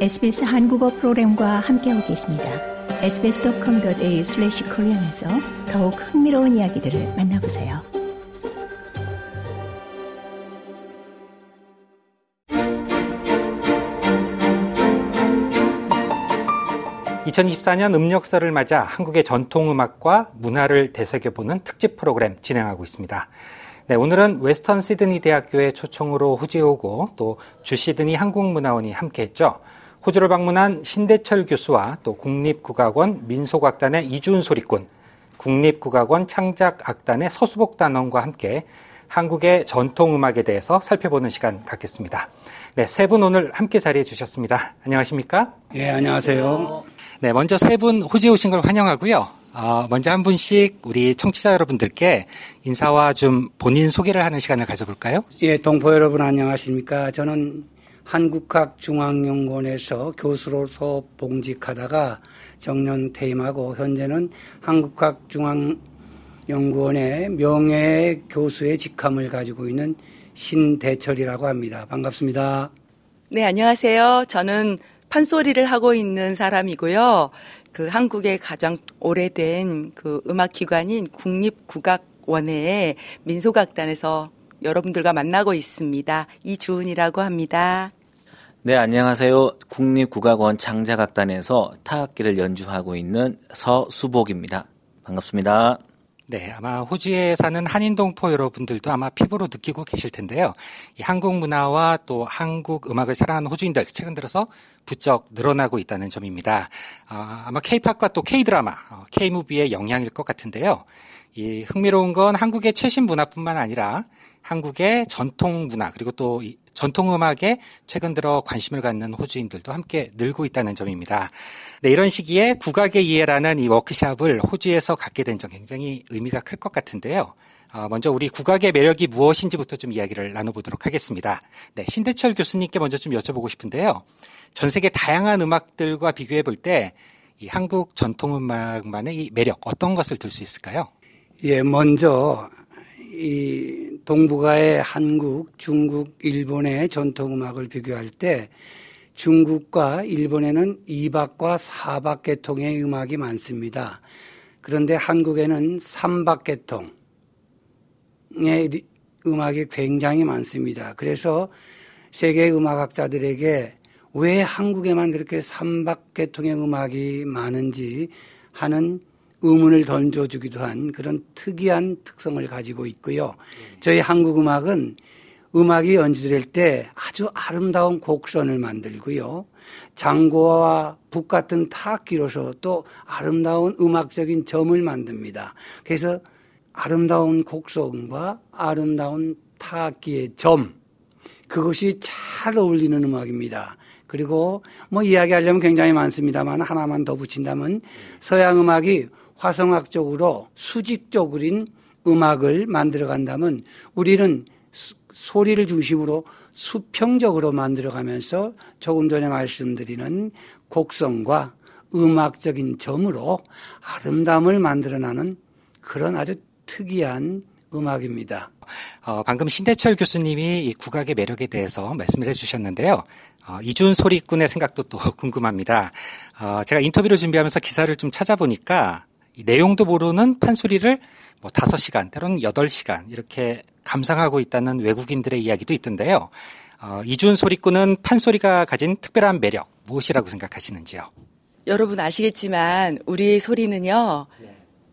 SBS 한국어 프로그램과 함께하고 계십니다. sbs.com.au/korean에서 더욱 흥미로운 이야기들을 만나보세요. (2024년) 음력설을 맞아 한국의 전통 음악과 문화를 되새겨보는 특집 프로그램 진행하고 있습니다. 네, 오늘은 웨스턴 시드니 대학교의 초청으로 호주에 오고 또 주시드니 한국문화원이 함께했죠. 호주를 방문한 신대철 교수와 또 국립국악원 민속악단의 이준 소리꾼, 국립국악원 창작악단의 서수복 단원과 함께 한국의 전통음악에 대해서 살펴보는 시간 갖겠습니다. 네, 세 분 오늘 함께 자리해 주셨습니다. 안녕하십니까? 예, 안녕하세요. 네, 먼저 세 분 호주에 오신 걸 환영하고요. 어, 먼저 한 분씩 우리 청취자 여러분들께 인사와 좀 본인 소개를 하는 시간을 가져볼까요? 예, 동포 여러분 안녕하십니까? 저는 한국학중앙연구원에서 교수로서 봉직하다가 정년 퇴임하고 현재는 한국학중앙연구원의 명예 교수의 직함을 가지고 있는 신대철이라고 합니다. 반갑습니다. 네, 안녕하세요. 저는 판소리를 하고 있는 사람이고요. 그 한국의 가장 오래된 그 음악 기관인 국립국악원의 민속악단에서 여러분들과 만나고 있습니다. 이주은이라고 합니다. 네, 안녕하세요. 국립국악원 창작악단에서 타악기를 연주하고 있는 서수복입니다. 반갑습니다. 네, 아마 호주에 사는 한인동포 여러분들도 아마 피부로 느끼고 계실 텐데요. 이 한국 문화와 또 한국 음악을 사랑하는 호주인들 최근 들어서 부쩍 늘어나고 있다는 점입니다. 어, 아마 K-팝과 또 K-드라마, 어, K-무비의 영향일 것 같은데요. 이 흥미로운 건 한국의 최신 문화뿐만 아니라 한국의 전통 문화 그리고 또 전통 음악에 최근 들어 관심을 갖는 호주인들도 함께 늘고 있다는 점입니다. 네, 이런 시기에 국악의 이해라는 이 워크샵을 호주에서 갖게 된 점 굉장히 의미가 클 것 같은데요. 어, 먼저 우리 국악의 매력이 무엇인지부터 좀 이야기를 나눠보도록 하겠습니다. 네, 신대철 교수님께 먼저 좀 여쭤보고 싶은데요. 전 세계 다양한 음악들과 비교해 볼 때 이 한국 전통 음악만의 이 매력 어떤 것을 들 수 있을까요? 예, 먼저 이 동북아의 한국, 중국, 일본의 전통 음악을 비교할 때 중국과 일본에는 이박과 사박 계통의 음악이 많습니다. 그런데 한국에는 삼박 계통의 음악이 굉장히 많습니다. 그래서 세계 음악학자들에게 왜 한국에만 그렇게 삼박 계통의 음악이 많은지 하는 의문을 던져주기도 한 그런 특이한 특성을 가지고 있고요. 저희 한국 음악은 음악이 연주될 때 아주 아름다운 곡선을 만들고요. 장고와 북 같은 타악기로서 또 아름다운 음악적인 점을 만듭니다. 그래서 아름다운 곡선과 아름다운 타악기의 점, 그것이 잘 어울리는 음악입니다. 그리고 뭐 이야기하려면 굉장히 많습니다만 하나만 더 붙인다면 서양 음악이 화성학적으로 수직적인 음악을 만들어 간다면 우리는 소리를 중심으로 수평적으로 만들어 가면서 조금 전에 말씀드리는 곡성과 음악적인 점으로 아름다움을 만들어 나는 그런 아주 특이한 음악입니다. 어, 방금 신대철 교수님이 이 국악의 매력에 대해서 말씀을 해주셨는데요. 어, 이준 소리꾼의 생각도 또 궁금합니다. 어, 제가 인터뷰를 준비하면서 기사를 좀 찾아보니까 내용도 모르는 판소리를 뭐 5시간, 때로는 8시간 이렇게 감상하고 있다는 외국인들의 이야기도 있던데요. 어, 이준 소리꾼은 판소리가 가진 특별한 매력 무엇이라고 생각하시는지요? 여러분 아시겠지만 우리의 소리는요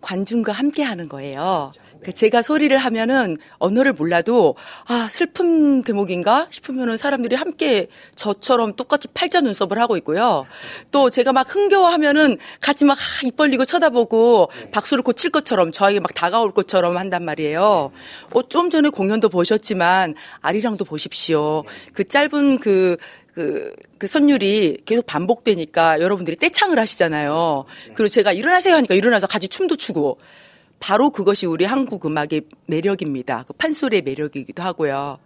관중과 함께 하는 거예요. 그 제가 소리를 하면은 언어를 몰라도 아 슬픈 대목인가 싶으면은 사람들이 함께 저처럼 똑같이 팔자 눈썹을 하고 있고요. 또 제가 막 흥겨워하면은 같이 막 입 벌리고 쳐다보고 박수를 고칠 것처럼 저에게 막 다가올 것처럼 한단 말이에요. 어, 좀 전에 공연도 보셨지만 아리랑도 보십시오. 그 짧은 그 그, 그 선율이 계속 반복되니까 여러분들이 떼창을 하시잖아요. 그리고 제가 일어나세요 하니까 일어나서 같이 춤도 추고 바로 그것이 우리 한국 음악의 매력입니다. 그 판소리의 매력이기도 하고요.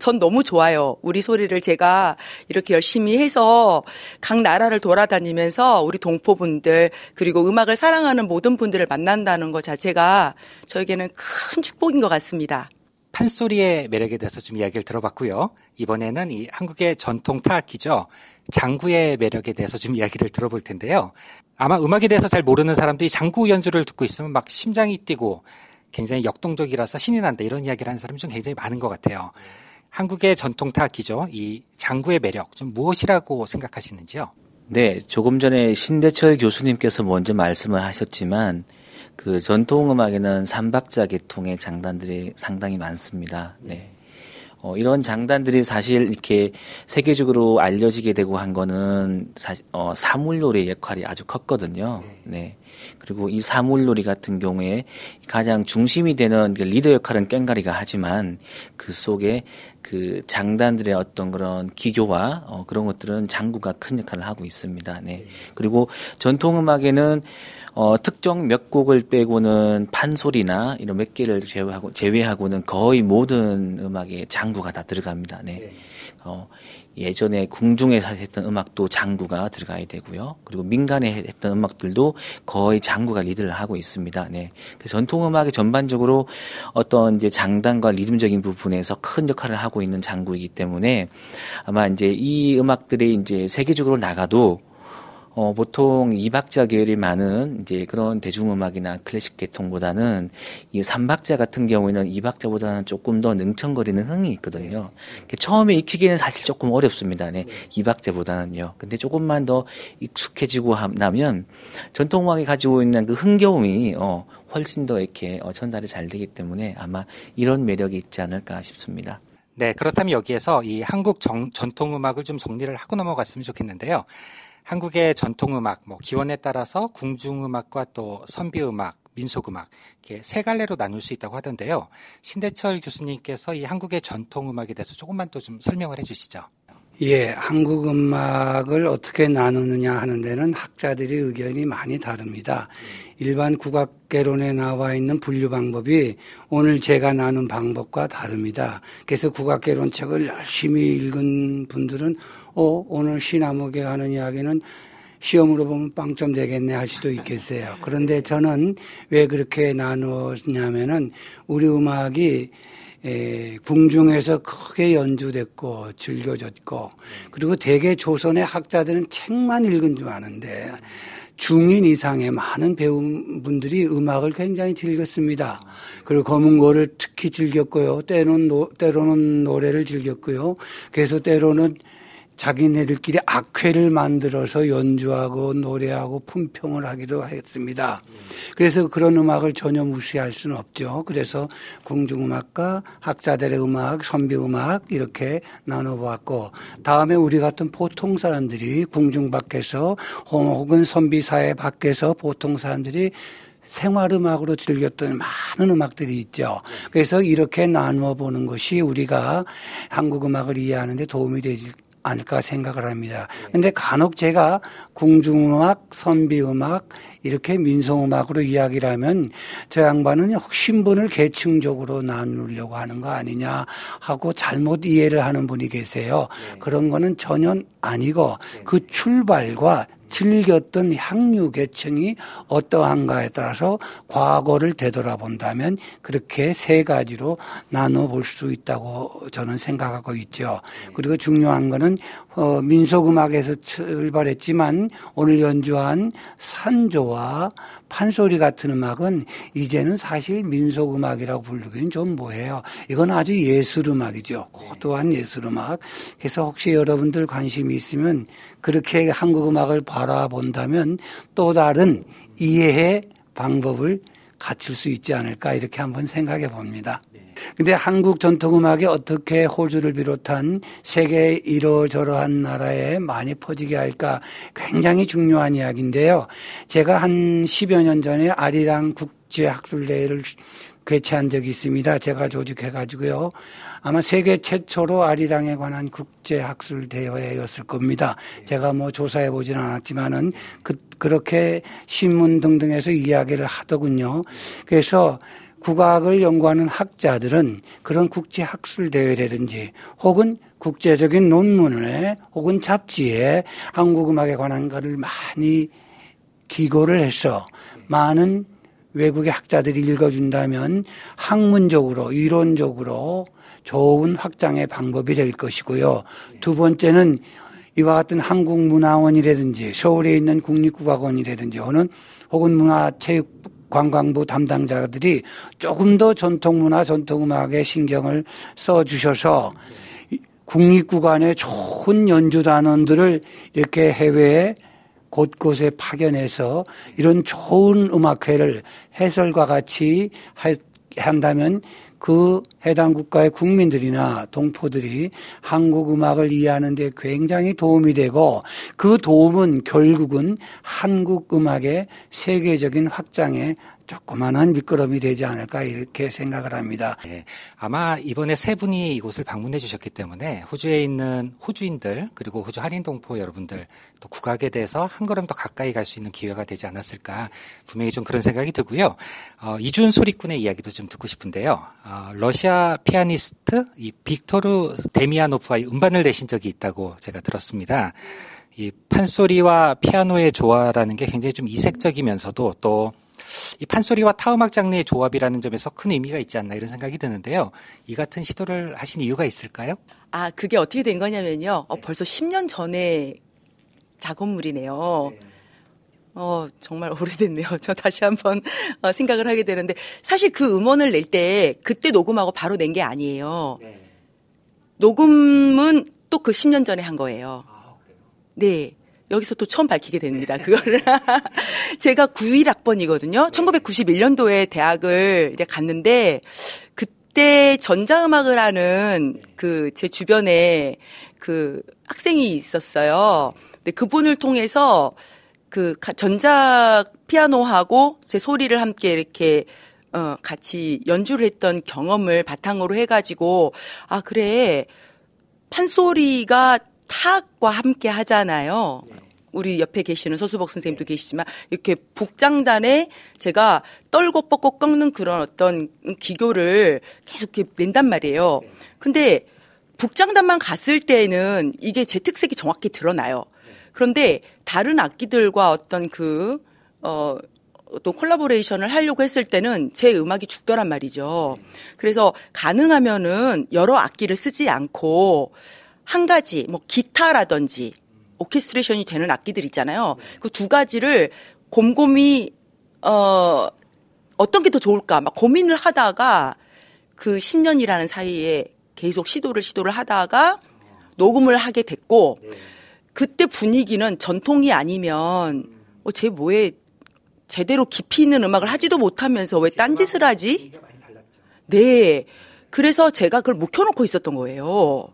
전 너무 좋아요. 우리 소리를 제가 이렇게 열심히 해서 각 나라를 돌아다니면서 우리 동포분들 그리고 음악을 사랑하는 모든 분들을 만난다는 것 자체가 저에게는 큰 축복인 것 같습니다. 판소리의 매력에 대해서 좀 이야기를 들어봤고요. 이번에는 이 한국의 전통 타악기죠. 장구의 매력에 대해서 좀 이야기를 들어볼 텐데요. 아마 음악에 대해서 잘 모르는 사람들이 장구 연주를 듣고 있으면 막 심장이 뛰고 굉장히 역동적이라서 신이 난다 이런 이야기를 하는 사람이 좀 굉장히 많은 것 같아요. 한국의 전통 타악기죠. 이 장구의 매력 좀 무엇이라고 생각하시는지요? 네, 조금 전에 신대철 교수님께서 먼저 말씀을 하셨지만 그 전통 음악에는 삼박자 계통의 장단들이 상당히 많습니다. 네. 어, 이런 장단들이 사실 이렇게 세계적으로 알려지게 되고 한 거는 사실 어, 사물놀이의 역할이 아주 컸거든요. 네. 그리고 이 사물놀이 같은 경우에 가장 중심이 되는 그 리더 역할은 깽가리가 하지만 그 속에 그 장단들의 어떤 그런 기교와 어, 그런 것들은 장구가 큰 역할을 하고 있습니다. 네. 그리고 전통 음악에는 어, 특정 몇 곡을 빼고는 판소리나 이런 몇 개를 제외하고, 제외하고는 거의 모든 음악에 장구가 다 들어갑니다. 네. 어, 예전에 궁중에서 했던 음악도 장구가 들어가야 되고요. 그리고 민간에 했던 음악들도 거의 장구가 리드를 하고 있습니다. 네. 그 전통 음악이 전반적으로 어떤 이제 장단과 리듬적인 부분에서 큰 역할을 하고 있는 장구이기 때문에 아마 이제 이 음악들이 이제 세계적으로 나가도 어, 보통 이박자 계열이 많은 이제 그런 대중음악이나 클래식 계통보다는 이 삼박자 같은 경우에는 이박자보다는 조금 더 능청거리는 흥이 있거든요. 처음에 익히기는 사실 조금 어렵습니다. 네. 이박자보다는요. 근데 조금만 더 익숙해지고 나면 전통음악이 가지고 있는 그 흥겨움이 어, 훨씬 더 이렇게 어, 전달이 잘 되기 때문에 아마 이런 매력이 있지 않을까 싶습니다. 네, 그렇다면 여기에서 이 한국 정, 전통음악을 좀 정리를 하고 넘어갔으면 좋겠는데요. 한국의 전통음악, 뭐 기원에 따라서 궁중음악과 또 선비음악, 민속음악 이렇게 세 갈래로 나눌 수 있다고 하던데요. 신대철 교수님께서 이 한국의 전통음악에 대해서 조금만 또 좀 설명을 해주시죠. 예, 한국 음악을 어떻게 나누느냐 하는 데는 학자들의 의견이 많이 다릅니다. 일반 국악개론에 나와 있는 분류 방법이 오늘 제가 나눈 방법과 다릅니다. 그래서 국악개론 책을 열심히 읽은 분들은 어, 오늘 시나무게 하는 이야기는 시험으로 보면 빵점 되겠네 할 수도 있겠어요. 그런데 저는 왜 그렇게 나누었냐면은 우리 음악이 에, 궁중에서 크게 연주됐고 즐겨졌고 그리고 대개 조선의 학자들은 책만 읽은 줄 아는데 중인 이상의 많은 배우분들이 음악을 굉장히 즐겼습니다. 그리고 검은고를 특히 즐겼고요. 때로는, 노, 때로는 노래를 즐겼고요. 그래서 때로는 자기네들끼리 악회를 만들어서 연주하고 노래하고 품평을 하기도 했습니다. 그래서 그런 음악을 전혀 무시할 수는 없죠. 그래서 궁중음악과 학자들의 음악, 선비음악 이렇게 나눠보았고 다음에 우리 같은 보통 사람들이 궁중 밖에서 혹은 선비 사회 밖에서 보통 사람들이 생활음악으로 즐겼던 많은 음악들이 있죠. 그래서 이렇게 나누어 보는 것이 우리가 한국 음악을 이해하는데 도움이 되지 않을까 생각을 합니다. 근데 간혹 제가 궁중음악, 선비음악, 이렇게 민속음악으로 이야기를 하면 저 양반은 신분을 계층적으로 나누려고 하는 거 아니냐 하고 잘못 이해를 하는 분이 계세요. 그런 거는 전혀 아니고 그 출발과 즐겼던 향유 계층이 어떠한가에 따라서 과거를 되돌아본다면 그렇게 세 가지로 나눠 볼 수 있다고 저는 생각하고 있죠. 그리고 중요한 거는 어, 민속음악에서 출발했지만 오늘 연주한 산조와 판소리 같은 음악은 이제는 사실 민속 음악이라고 부르기는 좀 뭐해요. 이건 아주 예술 음악이죠. 고도한 예술 음악. 그래서 혹시 여러분들 관심이 있으면 그렇게 한국 음악을 바라본다면 또 다른 이해의 방법을 갖출 수 있지 않을까 이렇게 한번 생각해 봅니다. 근데 한국 전통음악이 어떻게 호주를 비롯한 세계 이러저러한 나라에 많이 퍼지게 할까 굉장히 중요한 이야기인데요. 제가 한 10여 년 전에 아리랑 국제학술대회를 개최한 적이 있습니다. 제가 조직해가지고요. 아마 세계 최초로 아리랑에 관한 국제학술 대회였을 겁니다. 제가 뭐 조사해 보지는 않았지만은 그, 그렇게 신문 등등에서 이야기를 하더군요. 그래서 국악을 연구하는 학자들은 그런 국제 학술 대회라든지 혹은 국제적인 논문에 혹은 잡지에 한국 음악에 관한 것을 많이 기고를 해서 많은 외국의 학자들이 읽어준다면 학문적으로, 이론적으로 좋은 확장의 방법이 될 것이고요. 두 번째는 이와 같은 한국문화원이라든지 서울에 있는 국립국악원이라든지 혹은 혹은 문화체육 관광부 담당자들이 조금 더 전통문화 전통음악에 신경을 써 주셔서 국립구간의 좋은 연주단원들을 이렇게 해외에 곳곳에 파견해서 이런 좋은 음악회를 해설과 같이 한다면 그 해당 국가의 국민들이나 동포들이 한국 음악을 이해하는 데 굉장히 도움이 되고 그 도움은 결국은 한국 음악의 세계적인 확장에 조그만한 미끄럼이 되지 않을까 이렇게 생각을 합니다. 네, 아마 이번에 세 분이 이곳을 방문해 주셨기 때문에 호주에 있는 호주인들 그리고 호주 한인 동포 여러분들 또 국악에 대해서 한 걸음 더 가까이 갈 수 있는 기회가 되지 않았을까 분명히 좀 그런 생각이 들고요. 어, 이준 소리꾼의 이야기도 좀 듣고 싶은데요. 어, 러시아 피아니스트 이 빅토르 데미아노프와 음반을 내신 적이 있다고 제가 들었습니다. 이 판소리와 피아노의 조화라는 게 굉장히 좀 이색적이면서도 또 이 판소리와 타음악 장르의 조합이라는 점에서 큰 의미가 있지 않나 이런 생각이 드는데요. 이 같은 시도를 하신 이유가 있을까요? 아, 그게 어떻게 된 거냐면요. 어, 벌써 10년 전에 작업물이네요. 어, 정말 오래됐네요. 저 다시 한번 어, 생각을 하게 되는데, 사실 그 음원을 낼 때, 그때 녹음하고 바로 낸 게 아니에요. 녹음은 또 그 10년 전에 한 거예요. 네. 여기서 또 처음 밝히게 됩니다. 그거를. 제가 91학번이거든요. 1991년도에 대학을 이제 갔는데, 그때 전자음악을 하는 그 제 주변에 그 학생이 있었어요. 근데 그분을 통해서 그 전자 피아노하고 제 소리를 함께 이렇게 어 같이 연주를 했던 경험을 바탕으로 해가지고 아 그래 판소리가 타악과 함께 하잖아요. 우리 옆에 계시는 서수복 선생님도 계시지만 이렇게 북장단에 제가 떨고 뻗고 꺾는 그런 어떤 기교를 계속 이렇게 낸단 말이에요. 근데 북장단만 갔을 때는 이게 제 특색이 정확히 드러나요. 그런데 다른 악기들과 어떤 그, 어, 또 콜라보레이션을 하려고 했을 때는 제 음악이 죽더란 말이죠. 그래서 가능하면은 여러 악기를 쓰지 않고 한 가지, 뭐 기타라든지 오케스트레이션이 되는 악기들 있잖아요. 그 두 가지를 곰곰이, 어, 어떤 게 더 좋을까 막 고민을 하다가 그 10년이라는 사이에 계속 시도를 시도를 하다가 녹음을 하게 됐고 그때 분위기는 전통이 아니면 어, 쟤 뭐에 제대로 깊이 있는 음악을 하지도 못하면서 왜 딴짓을 하지? 네. 그래서 제가 그걸 묵혀놓고 있었던 거예요.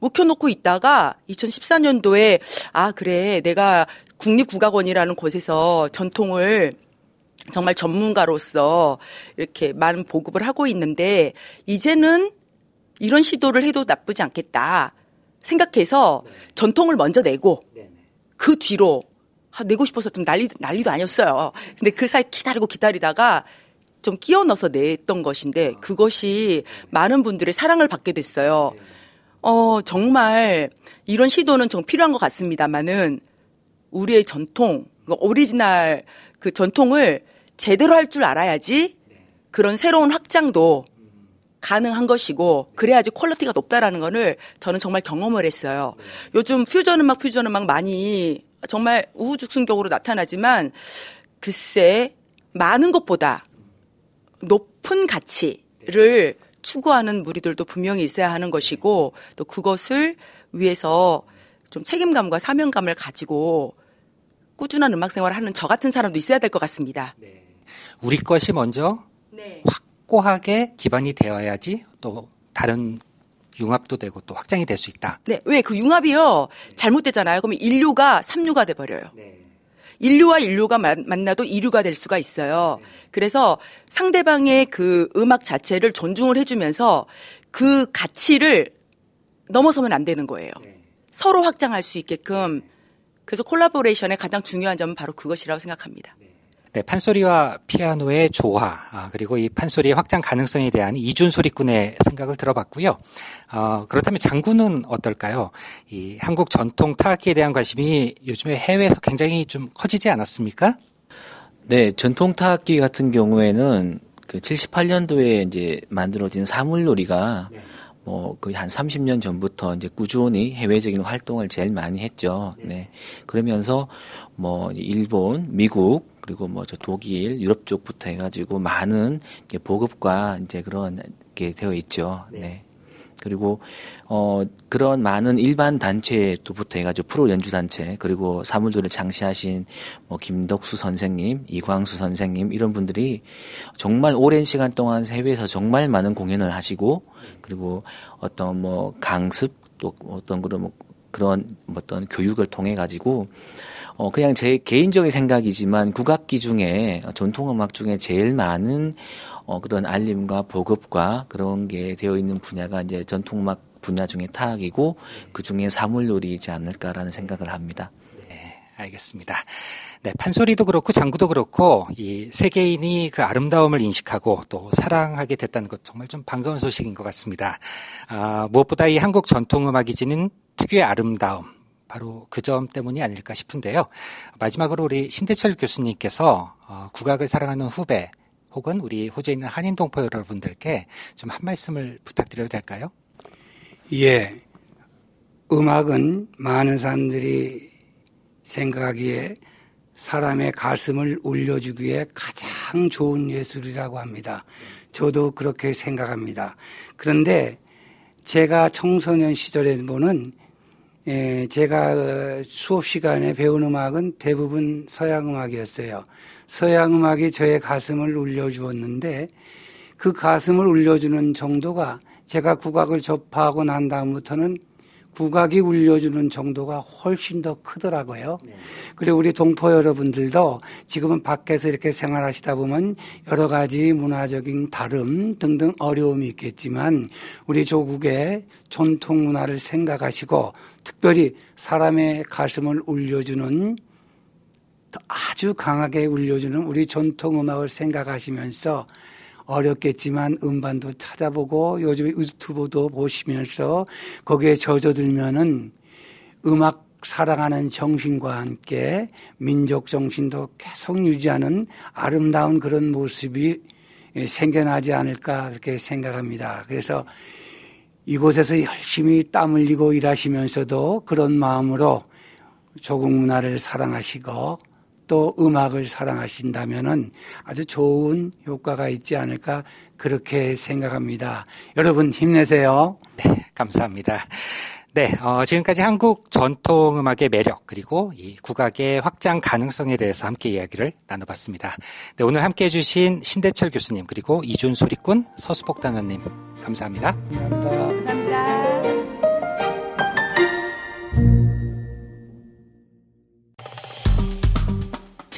묵혀놓고 있다가 2014년도에 아 그래 내가 국립국악원이라는 곳에서 전통을 정말 전문가로서 이렇게 많은 보급을 하고 있는데 이제는 이런 시도를 해도 나쁘지 않겠다 생각해서 전통을 먼저 내고 그 뒤로 아, 내고 싶어서 좀 난리 난리도 아니었어요. 근데 그 사이 기다리고 기다리다가 좀 끼워 넣어서 냈던 것인데 그것이 많은 분들의 사랑을 받게 됐어요. 어, 정말 이런 시도는 좀 필요한 것 같습니다만은 우리의 전통, 그 오리지널 그 전통을 제대로 할 줄 알아야지 그런 새로운 확장도 가능한 것이고 그래야지 퀄리티가 높다라는 거를 저는 정말 경험을 했어요. 요즘 퓨전 음악 퓨전 음악 많이 정말 우후죽순격으로 나타나지만 글쎄 많은 것보다 높은 가치를 추구하는 무리들도 분명히 있어야 하는 것이고 또 그것을 위해서 좀 책임감과 사명감을 가지고 꾸준한 음악 생활을 하는 저 같은 사람도 있어야 될 것 같습니다. 네. 우리 것이 먼저 네. 확고하게 기반이 되어야지 또 다른 융합도 되고 또 확장이 될 수 있다. 네, 왜 그 융합이요 잘못되잖아요. 그러면 인류가 삼류가 돼 버려요. 네. 인류와 인류가 만나도 이류가 될 수가 있어요. 그래서 상대방의 그 음악 자체를 존중을 해주면서 그 가치를 넘어서면 안 되는 거예요. 서로 확장할 수 있게끔 그래서 콜라보레이션의 가장 중요한 점은 바로 그것이라고 생각합니다. 네, 판소리와 피아노의 조화, 아, 그리고 이 판소리의 확장 가능성에 대한 이준 소리꾼의 생각을 들어봤고요. 어, 그렇다면 장구는 어떨까요? 이 한국 전통 타악기에 대한 관심이 요즘에 해외에서 굉장히 좀 커지지 않았습니까? 네, 전통 타악기 같은 경우에는 그 78년도에 이제 만들어진 사물놀이가 네. 뭐 거의 한 30년 전부터 이제 꾸준히 해외적인 활동을 제일 많이 했죠. 네. 네. 그러면서 뭐 일본, 미국 그리고 뭐 저 독일, 유럽 쪽부터 해가지고 많은 이제 보급과 이제 그런 게 되어 있죠. 네. 네. 그리고 어 그런 많은 일반 단체도부터 해가지고 프로 연주 단체 그리고 사물들을 장시하신 뭐 김덕수 선생님, 이광수 선생님 이런 분들이 정말 오랜 시간 동안 해외에서 정말 많은 공연을 하시고 그리고 어떤 뭐 강습 또 어떤 그런 뭐 그런 어떤 교육을 통해 가지고 어 그냥 제 개인적인 생각이지만 국악기 중에 전통 음악 중에 제일 많은 어 그런 알림과 보급과 그런 게 되어 있는 분야가 이제 전통 음악 분야 중에 타악이고 그 중에 사물놀이이지 않을까라는 생각을 합니다. 네, 알겠습니다. 네, 판소리도 그렇고 장구도 그렇고 이 세계인이 그 아름다움을 인식하고 또 사랑하게 됐다는 것 정말 좀 반가운 소식인 것 같습니다. 아, 무엇보다 이 한국 전통 음악이 지닌 특유의 아름다움 바로 그 점 때문이 아닐까 싶은데요. 마지막으로 우리 신대철 교수님께서 어, 국악을 사랑하는 후배 혹은 우리 호주에 있는 한인 동포 여러분들께 좀 한 말씀을 부탁드려도 될까요? 예. 음악은 많은 사람들이 생각하기에 사람의 가슴을 울려주기에 가장 좋은 예술이라고 합니다. 저도 그렇게 생각합니다. 그런데 제가 청소년 시절에 보는 예, 제가 수업 시간에 배운 음악은 대부분 서양 음악이었어요. 서양 음악이 저의 가슴을 울려주었는데 그 가슴을 울려주는 정도가 제가 국악을 접하고 난 다음부터는 국악이 울려주는 정도가 훨씬 더 크더라고요. 네. 그리고 우리 동포 여러분들도 지금은 밖에서 이렇게 생활하시다 보면 여러 가지 문화적인 다름 등등 어려움이 있겠지만 우리 조국의 전통 문화를 생각하시고 특별히 사람의 가슴을 울려주는 아주 강하게 울려주는 우리 전통 음악을 생각하시면서 어렵겠지만 음반도 찾아보고 요즘에 유튜브도 보시면서 거기에 젖어들면은 음악 사랑하는 정신과 함께 민족 정신도 계속 유지하는 아름다운 그런 모습이 생겨나지 않을까 그렇게 생각합니다. 그래서 이곳에서 열심히 땀 흘리고 일하시면서도 그런 마음으로 조국 문화를 사랑하시고 또 음악을 사랑하신다면은 아주 좋은 효과가 있지 않을까 그렇게 생각합니다. 여러분 힘내세요. 네, 감사합니다. 네, 어, 지금까지 한국 전통 음악의 매력 그리고 이 국악의 확장 가능성에 대해서 함께 이야기를 나눠봤습니다. 네, 오늘 함께 해 주신 신대철 교수님 그리고 이준 소리꾼 서수복 단원님 감사합니다. 감사합니다. 감사합니다.